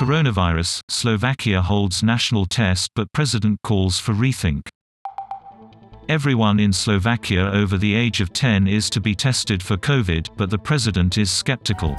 Coronavirus Slovakia holds national test but president calls for rethink. Everyone in Slovakia over the age of 10 is to be tested for COVID, but the president is skeptical.